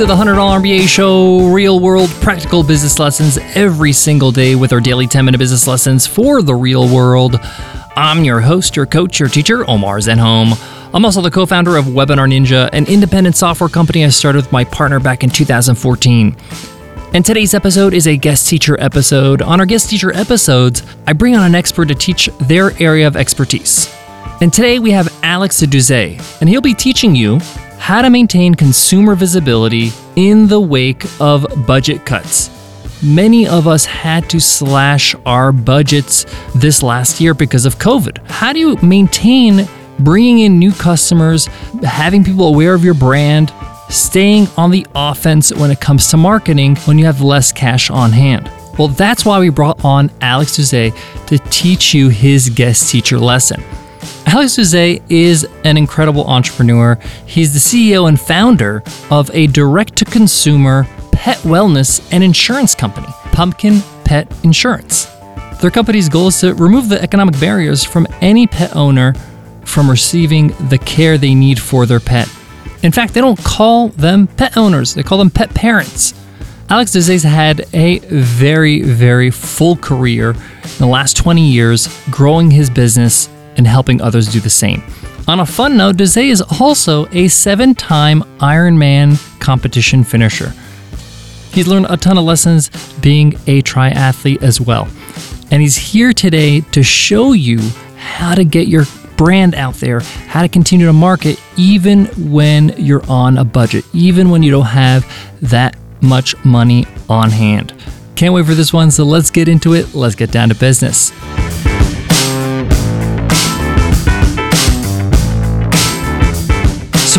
to the $100 MBA show, real world practical business lessons every single day with our daily 10 minute business lessons for the real world. I'm your host, your coach, your teacher, Omar Zenhom. I'm also the co founder of Webinar Ninja, an independent software company I started with my partner back in 2014. And today's episode is a guest teacher episode. On our guest teacher episodes, I bring on an expert to teach their area of expertise. And today we have Alex Douzet, and he'll be teaching you how to maintain consumer visibility in the wake of budget cuts. Many of us had to slash our budgets this last year because of COVID. How do you maintain bringing in new customers, having people aware of your brand, staying on the offense when it comes to marketing when you have less cash on hand? Well, that's why we brought on Alex Douzet to teach you his guest teacher lesson. Alex Douzet is an incredible entrepreneur. He's the CEO and founder of a direct to consumer pet wellness and insurance company, Pumpkin Pet Insurance. Their company's goal is to remove the economic barriers from any pet owner from receiving the care they need for their pet. In fact, they don't call them pet owners, they call them pet parents. Alex Douzet's had a very, very full career in the last 20 years, growing his business and helping others do the same. On a fun note, Douzet is also a seven time Ironman competition finisher. He's learned a ton of lessons being a triathlete as well. And he's here today to show you how to get your brand out there, how to continue to market even when you're on a budget, even when you don't have that much money on hand. Can't wait for this one, so let's get into it. Let's get down to business.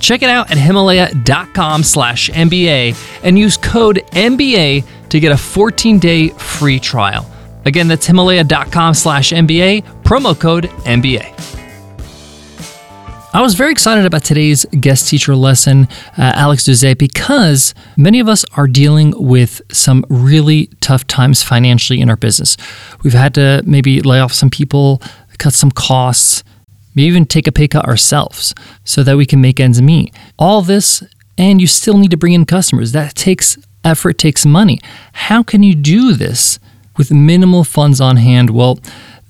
Check it out at himalaya.com slash MBA and use code MBA to get a 14-day free trial. Again, that's himalaya.com slash MBA, promo code MBA. I was very excited about today's guest teacher lesson, uh, Alex Douzet, because many of us are dealing with some really tough times financially in our business. We've had to maybe lay off some people, cut some costs, maybe even take a pay cut ourselves so that we can make ends meet. All this, and you still need to bring in customers. That takes effort, takes money. How can you do this with minimal funds on hand? Well,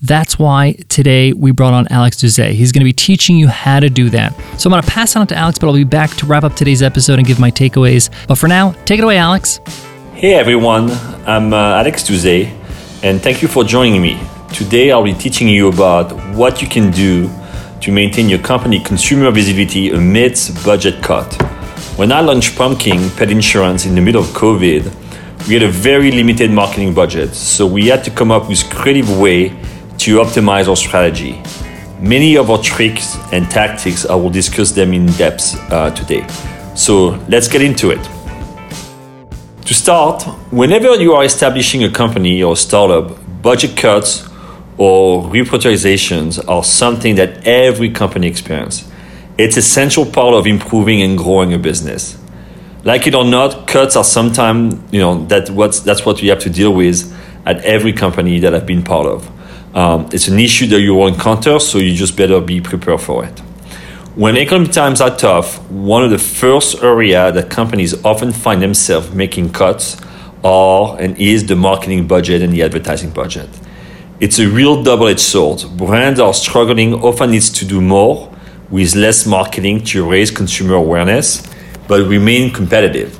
that's why today we brought on Alex Douzet. He's going to be teaching you how to do that. So I'm going to pass it on to Alex, but I'll be back to wrap up today's episode and give my takeaways. But for now, take it away, Alex. Hey everyone, I'm uh, Alex Douzet, and thank you for joining me. Today I'll be teaching you about what you can do to maintain your company consumer visibility amidst budget cut. When I launched Pumpkin Pet Insurance in the middle of COVID, we had a very limited marketing budget, so we had to come up with creative way to optimize our strategy. Many of our tricks and tactics, I will discuss them in depth uh, today. So let's get into it. To start, whenever you are establishing a company or startup, budget cuts or reprioritizations are something that every company experiences. It's essential part of improving and growing a business. Like it or not, cuts are sometimes, you know, that what's, that's what you have to deal with at every company that I've been part of. Um, it's an issue that you will encounter, so you just better be prepared for it. When economic times are tough, one of the first area that companies often find themselves making cuts are and is the marketing budget and the advertising budget. It's a real double-edged sword. Brands are struggling, often needs to do more with less marketing to raise consumer awareness, but remain competitive.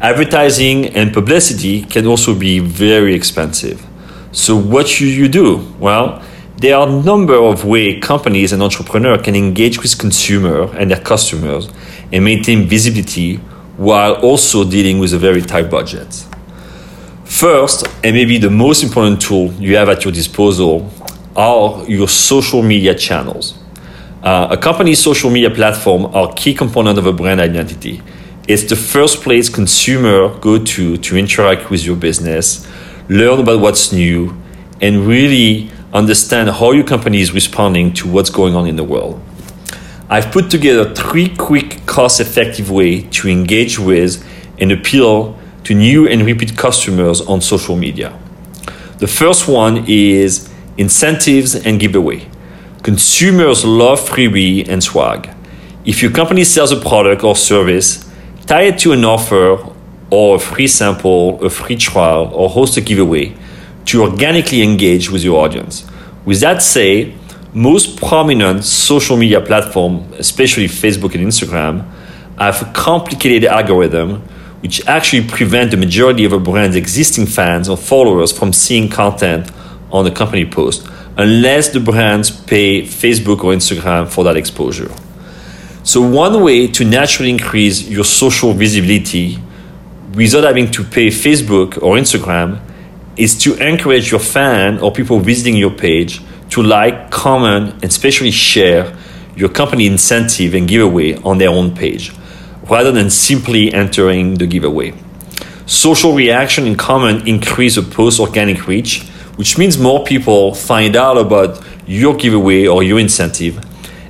Advertising and publicity can also be very expensive. So what should you do? Well, there are a number of ways companies and entrepreneurs can engage with consumers and their customers and maintain visibility while also dealing with a very tight budget. First, and maybe the most important tool you have at your disposal, are your social media channels. Uh, a company's social media platform are key component of a brand identity. It's the first place consumer go to to interact with your business, learn about what's new, and really understand how your company is responding to what's going on in the world. I've put together three quick, cost effective ways to engage with and appeal to new and repeat customers on social media. The first one is incentives and giveaway. Consumers love freebie and swag. If your company sells a product or service, tie it to an offer or a free sample, a free trial, or host a giveaway to organically engage with your audience. With that said, most prominent social media platforms, especially Facebook and Instagram, have a complicated algorithm which actually prevent the majority of a brand's existing fans or followers from seeing content on the company post unless the brands pay Facebook or Instagram for that exposure. So one way to naturally increase your social visibility without having to pay Facebook or Instagram is to encourage your fan or people visiting your page to like, comment, and especially share your company incentive and giveaway on their own page rather than simply entering the giveaway. Social reaction and comment increase a post organic reach, which means more people find out about your giveaway or your incentive,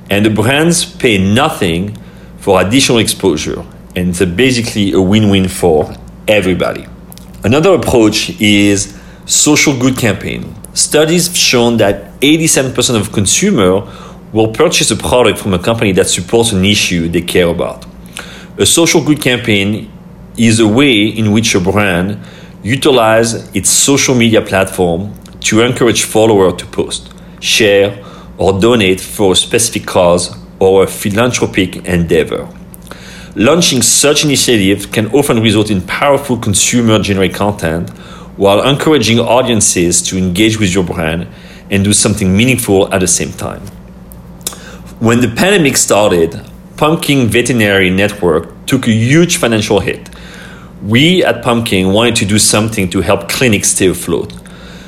and the brands pay nothing for additional exposure. And it's basically a win win for everybody. Another approach is social good campaign. Studies have shown that 87% of consumers will purchase a product from a company that supports an issue they care about. A social good campaign is a way in which a brand utilizes its social media platform to encourage followers to post, share, or donate for a specific cause or a philanthropic endeavor. Launching such initiatives can often result in powerful consumer generated content while encouraging audiences to engage with your brand and do something meaningful at the same time. When the pandemic started, Pumpkin Veterinary Network took a huge financial hit. We at Pumpkin wanted to do something to help clinics stay afloat.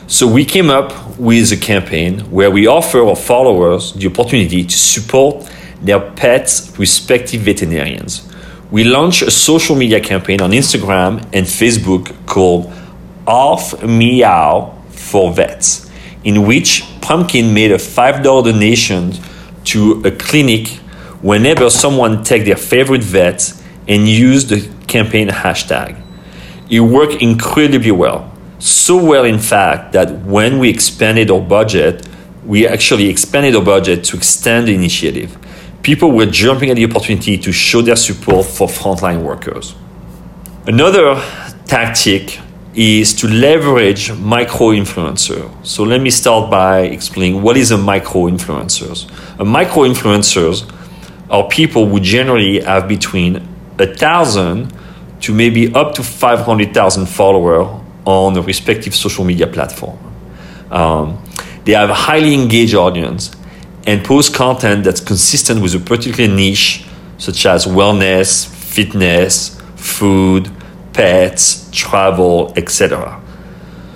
So we came up with a campaign where we offer our followers the opportunity to support their pets' respective veterinarians. We launched a social media campaign on Instagram and Facebook called Off Meow for Vets, in which Pumpkin made a $5 donation to a clinic whenever someone tagged their favorite vet and use the campaign hashtag. It worked incredibly well. So well, in fact, that when we expanded our budget, we actually expanded our budget to extend the initiative people were jumping at the opportunity to show their support for frontline workers. Another tactic is to leverage micro influencer. So let me start by explaining what is a micro influencers. A micro influencers are people would generally have between a thousand to maybe up to 500,000 followers on a respective social media platform. Um, they have a highly engaged audience and post content that's consistent with a particular niche, such as wellness, fitness, food, pets, travel, etc.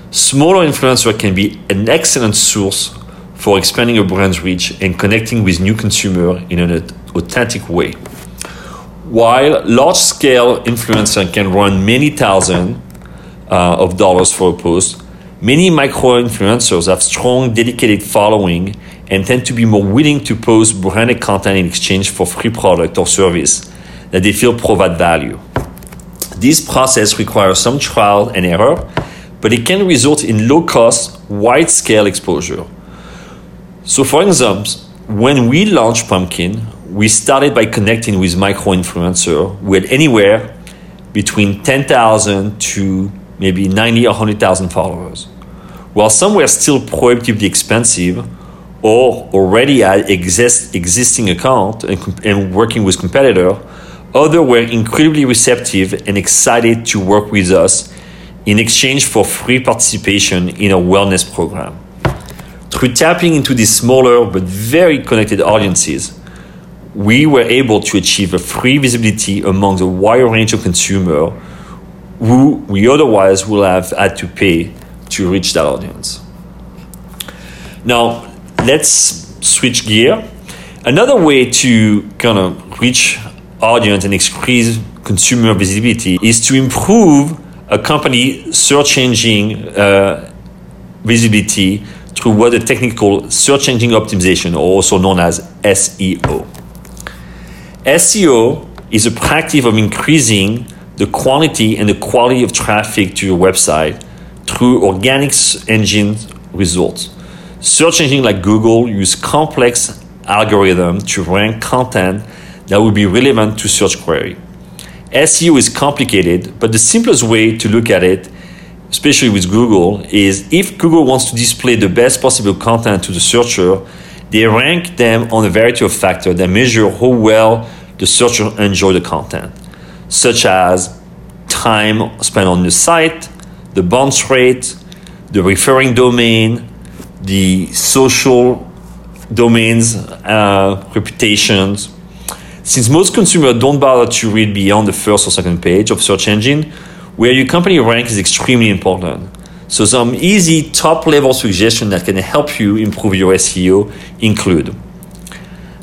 Smaller influencer can be an excellent source for expanding a brand's reach and connecting with new consumer in an authentic way. While large-scale influencer can run many thousand uh, of dollars for a post, many micro influencers have strong, dedicated following and tend to be more willing to post branded content in exchange for free product or service that they feel provide value. This process requires some trial and error, but it can result in low cost, wide scale exposure. So, for example, when we launched Pumpkin, we started by connecting with micro influencer with anywhere between 10,000 to maybe 90 or 100,000 followers. While some were still prohibitively expensive, or already had exist, existing account and, and working with competitor, others were incredibly receptive and excited to work with us in exchange for free participation in a wellness program. Through tapping into these smaller but very connected audiences, we were able to achieve a free visibility among the wide range of consumers who we otherwise would have had to pay to reach that audience. Now, let's switch gear. Another way to kind of reach audience and increase consumer visibility is to improve a company search engine uh, visibility through what a technical search engine optimization, or also known as SEO. SEO is a practice of increasing the quantity and the quality of traffic to your website through organic engine results. Search engines like Google use complex algorithms to rank content that will be relevant to search query. SEO is complicated, but the simplest way to look at it, especially with Google, is if Google wants to display the best possible content to the searcher, they rank them on a variety of factors that measure how well the searcher enjoy the content, such as time spent on the site, the bounce rate, the referring domain, the social domains, uh, reputations. Since most consumers don't bother to read beyond the first or second page of search engine, where your company rank is extremely important. So some easy top level suggestions that can help you improve your SEO include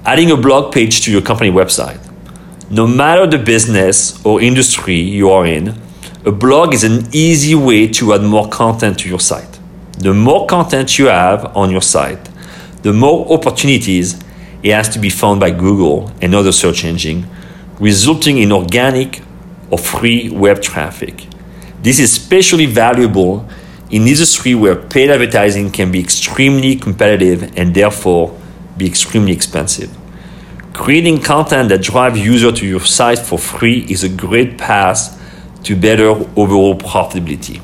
adding a blog page to your company website. No matter the business or industry you are in, a blog is an easy way to add more content to your site. The more content you have on your site, the more opportunities it has to be found by Google and other search engines, resulting in organic or free web traffic. This is especially valuable in industry where paid advertising can be extremely competitive and therefore be extremely expensive. Creating content that drives users to your site for free is a great path to better overall profitability.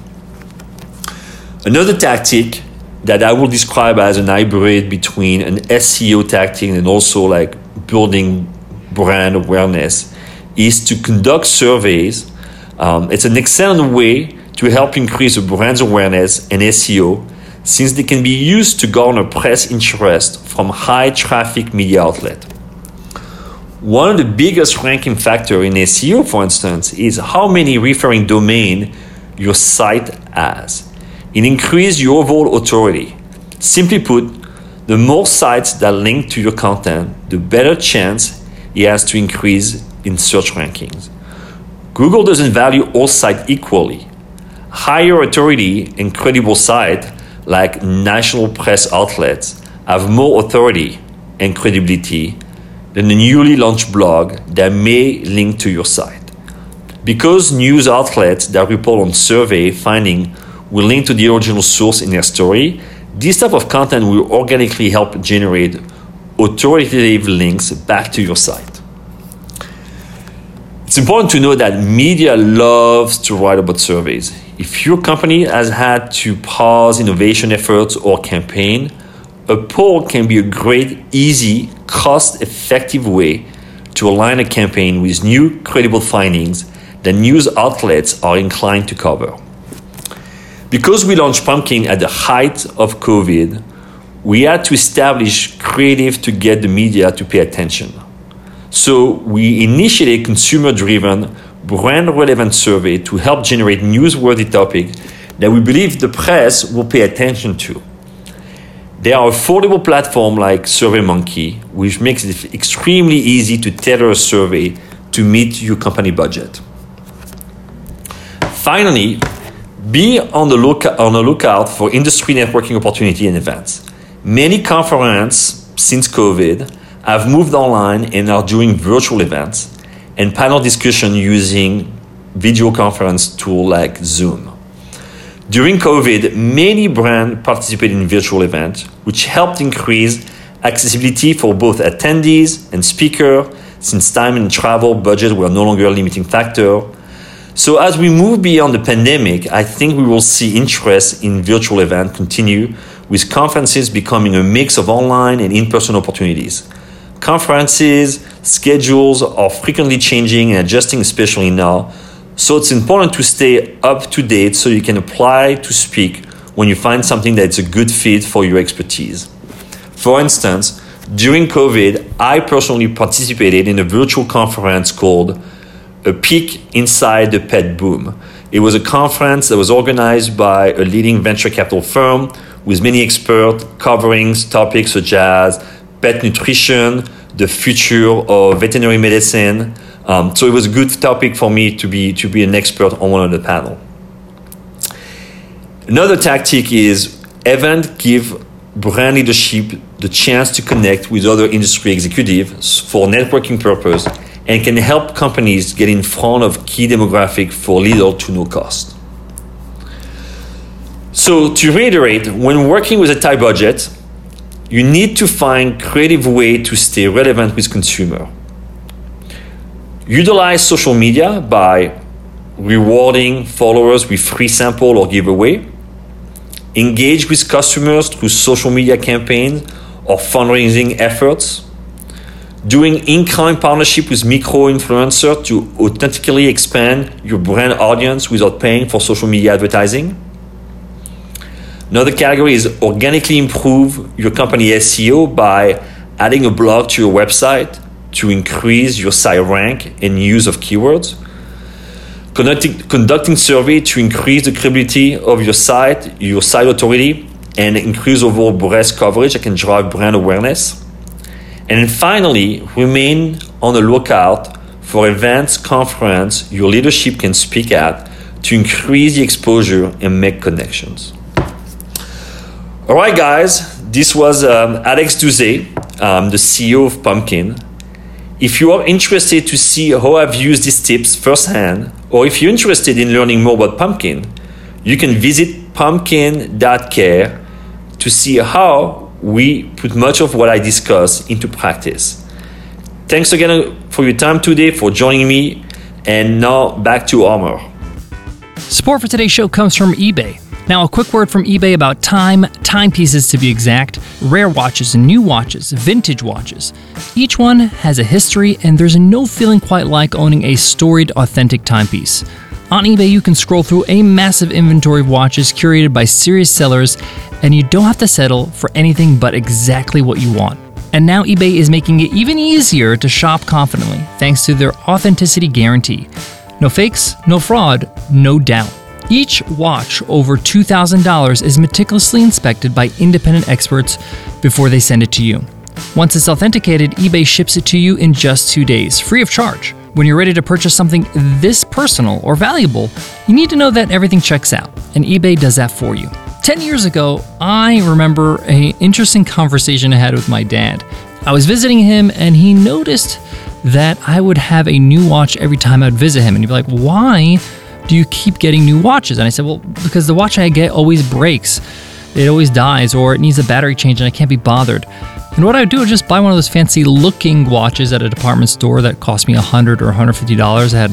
Another tactic that I will describe as an hybrid between an SEO tactic and also like building brand awareness is to conduct surveys. Um, it's an excellent way to help increase the brand's awareness and SEO since they can be used to garner press interest from high traffic media outlets. One of the biggest ranking factor in SEO, for instance, is how many referring domain your site has. It increases your overall authority. Simply put, the more sites that link to your content, the better chance it has to increase in search rankings. Google doesn't value all sites equally. Higher authority and credible sites like national press outlets have more authority and credibility than a newly launched blog that may link to your site. Because news outlets that report on survey finding will link to the original source in their story. This type of content will organically help generate authoritative links back to your site. It's important to know that media loves to write about surveys. If your company has had to pause innovation efforts or campaign, a poll can be a great, easy, cost effective way to align a campaign with new, credible findings that news outlets are inclined to cover. Because we launched Pumpkin at the height of COVID, we had to establish creative to get the media to pay attention. So we initiated a consumer driven, brand relevant survey to help generate newsworthy topics that we believe the press will pay attention to. There are affordable platforms like SurveyMonkey, which makes it extremely easy to tailor a survey to meet your company budget. Finally, be on the, look, on the lookout for industry networking opportunity and events. Many conferences since COVID have moved online and are doing virtual events and panel discussion using video conference tool like Zoom. During COVID, many brands participated in virtual events, which helped increase accessibility for both attendees and speakers, since time and travel budget were no longer a limiting factor so as we move beyond the pandemic, I think we will see interest in virtual events continue with conferences becoming a mix of online and in-person opportunities. Conferences, schedules are frequently changing and adjusting, especially now. So it's important to stay up to date so you can apply to speak when you find something that's a good fit for your expertise. For instance, during COVID, I personally participated in a virtual conference called a peek inside the pet boom. It was a conference that was organized by a leading venture capital firm with many experts covering topics such as pet nutrition, the future of veterinary medicine, Um, so it was a good topic for me to be to be an expert on one of the panel. Another tactic is event give brand leadership the chance to connect with other industry executives for networking purpose and can help companies get in front of key demographic for little to no cost. So to reiterate, when working with a tight budget, you need to find creative way to stay relevant with consumer. Utilize social media by rewarding followers with free sample or giveaway. Engage with customers through social media campaigns or fundraising efforts doing in-kind partnership with micro influencer to authentically expand your brand audience without paying for social media advertising. Another category is organically improve your company SEO by adding a blog to your website to increase your site rank and use of keywords. Conducting, conducting survey to increase the credibility of your site, your site authority, and increase overall breast coverage that can drive brand awareness and finally, remain on the lookout for events, conference your leadership can speak at to increase the exposure and make connections. All right, guys, this was um, Alex Douzet, um, the CEO of Pumpkin. If you are interested to see how I've used these tips firsthand, or if you're interested in learning more about Pumpkin, you can visit pumpkin.care to see how we put much of what I discuss into practice. Thanks again uh, for your time today, for joining me, and now back to Omar. Support for today's show comes from eBay. Now, a quick word from eBay about time, timepieces to be exact, rare watches, new watches, vintage watches. Each one has a history, and there's no feeling quite like owning a storied, authentic timepiece. On eBay, you can scroll through a massive inventory of watches curated by serious sellers, and you don't have to settle for anything but exactly what you want. And now eBay is making it even easier to shop confidently thanks to their authenticity guarantee. No fakes, no fraud, no doubt. Each watch over $2,000 is meticulously inspected by independent experts before they send it to you. Once it's authenticated, eBay ships it to you in just two days, free of charge. When you're ready to purchase something this personal or valuable, you need to know that everything checks out, and eBay does that for you. 10 years ago, I remember an interesting conversation I had with my dad. I was visiting him, and he noticed that I would have a new watch every time I'd visit him. And he'd be like, Why do you keep getting new watches? And I said, Well, because the watch I get always breaks, it always dies, or it needs a battery change, and I can't be bothered. And what I would do is just buy one of those fancy looking watches at a department store that cost me 100 or $150. It had,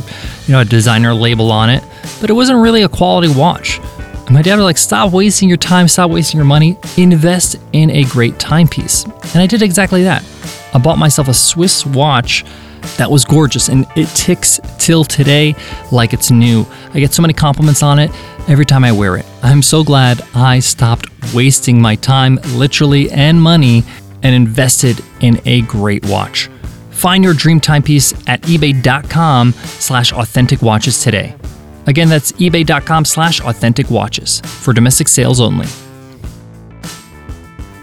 you know, a designer label on it, but it wasn't really a quality watch. And my dad was like, stop wasting your time, stop wasting your money, invest in a great timepiece. And I did exactly that. I bought myself a Swiss watch that was gorgeous and it ticks till today like it's new. I get so many compliments on it every time I wear it. I'm so glad I stopped wasting my time, literally, and money and invested in a great watch. Find your dream timepiece at ebay.com slash authentic watches today. Again, that's ebay.com slash authentic watches for domestic sales only.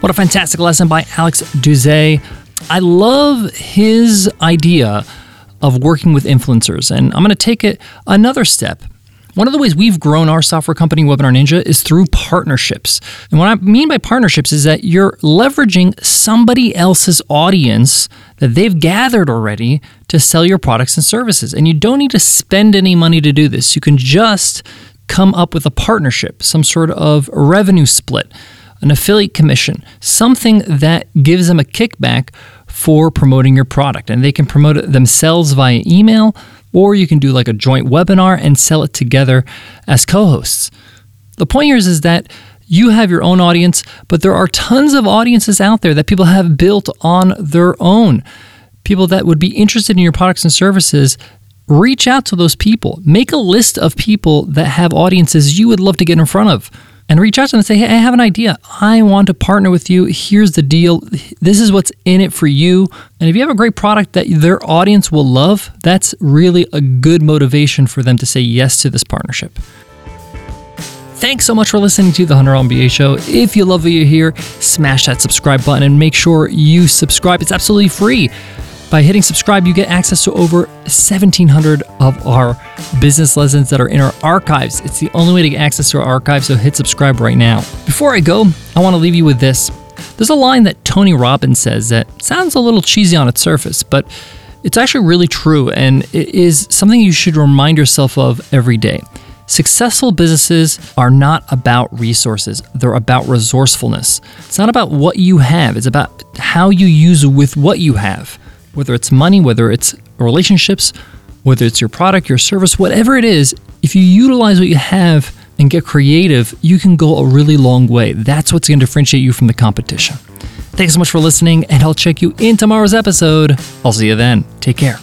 What a fantastic lesson by Alex Douzet. I love his idea of working with influencers, and I'm going to take it another step one of the ways we've grown our software company, Webinar Ninja, is through partnerships. And what I mean by partnerships is that you're leveraging somebody else's audience that they've gathered already to sell your products and services. And you don't need to spend any money to do this. You can just come up with a partnership, some sort of revenue split, an affiliate commission, something that gives them a kickback for promoting your product. And they can promote it themselves via email or you can do like a joint webinar and sell it together as co hosts. The point here is, is that you have your own audience, but there are tons of audiences out there that people have built on their own. People that would be interested in your products and services, reach out to those people. Make a list of people that have audiences you would love to get in front of and reach out to them and say, Hey, I have an idea. I want to partner with you. Here's the deal. This is what's in it for you. And if you have a great product that their audience will love, that's really a good motivation for them to say yes to this partnership. Thanks so much for listening to the Hundred MBA show. If you love what you hear, smash that subscribe button and make sure you subscribe. It's absolutely free. By hitting subscribe, you get access to over 1,700 of our business lessons that are in our archives. It's the only way to get access to our archives, so hit subscribe right now. Before I go, I want to leave you with this. There's a line that Tony Robbins says that sounds a little cheesy on its surface, but it's actually really true and it is something you should remind yourself of every day. Successful businesses are not about resources, they're about resourcefulness. It's not about what you have, it's about how you use with what you have. Whether it's money, whether it's relationships, whether it's your product, your service, whatever it is, if you utilize what you have and get creative, you can go a really long way. That's what's going to differentiate you from the competition. Thanks so much for listening, and I'll check you in tomorrow's episode. I'll see you then. Take care.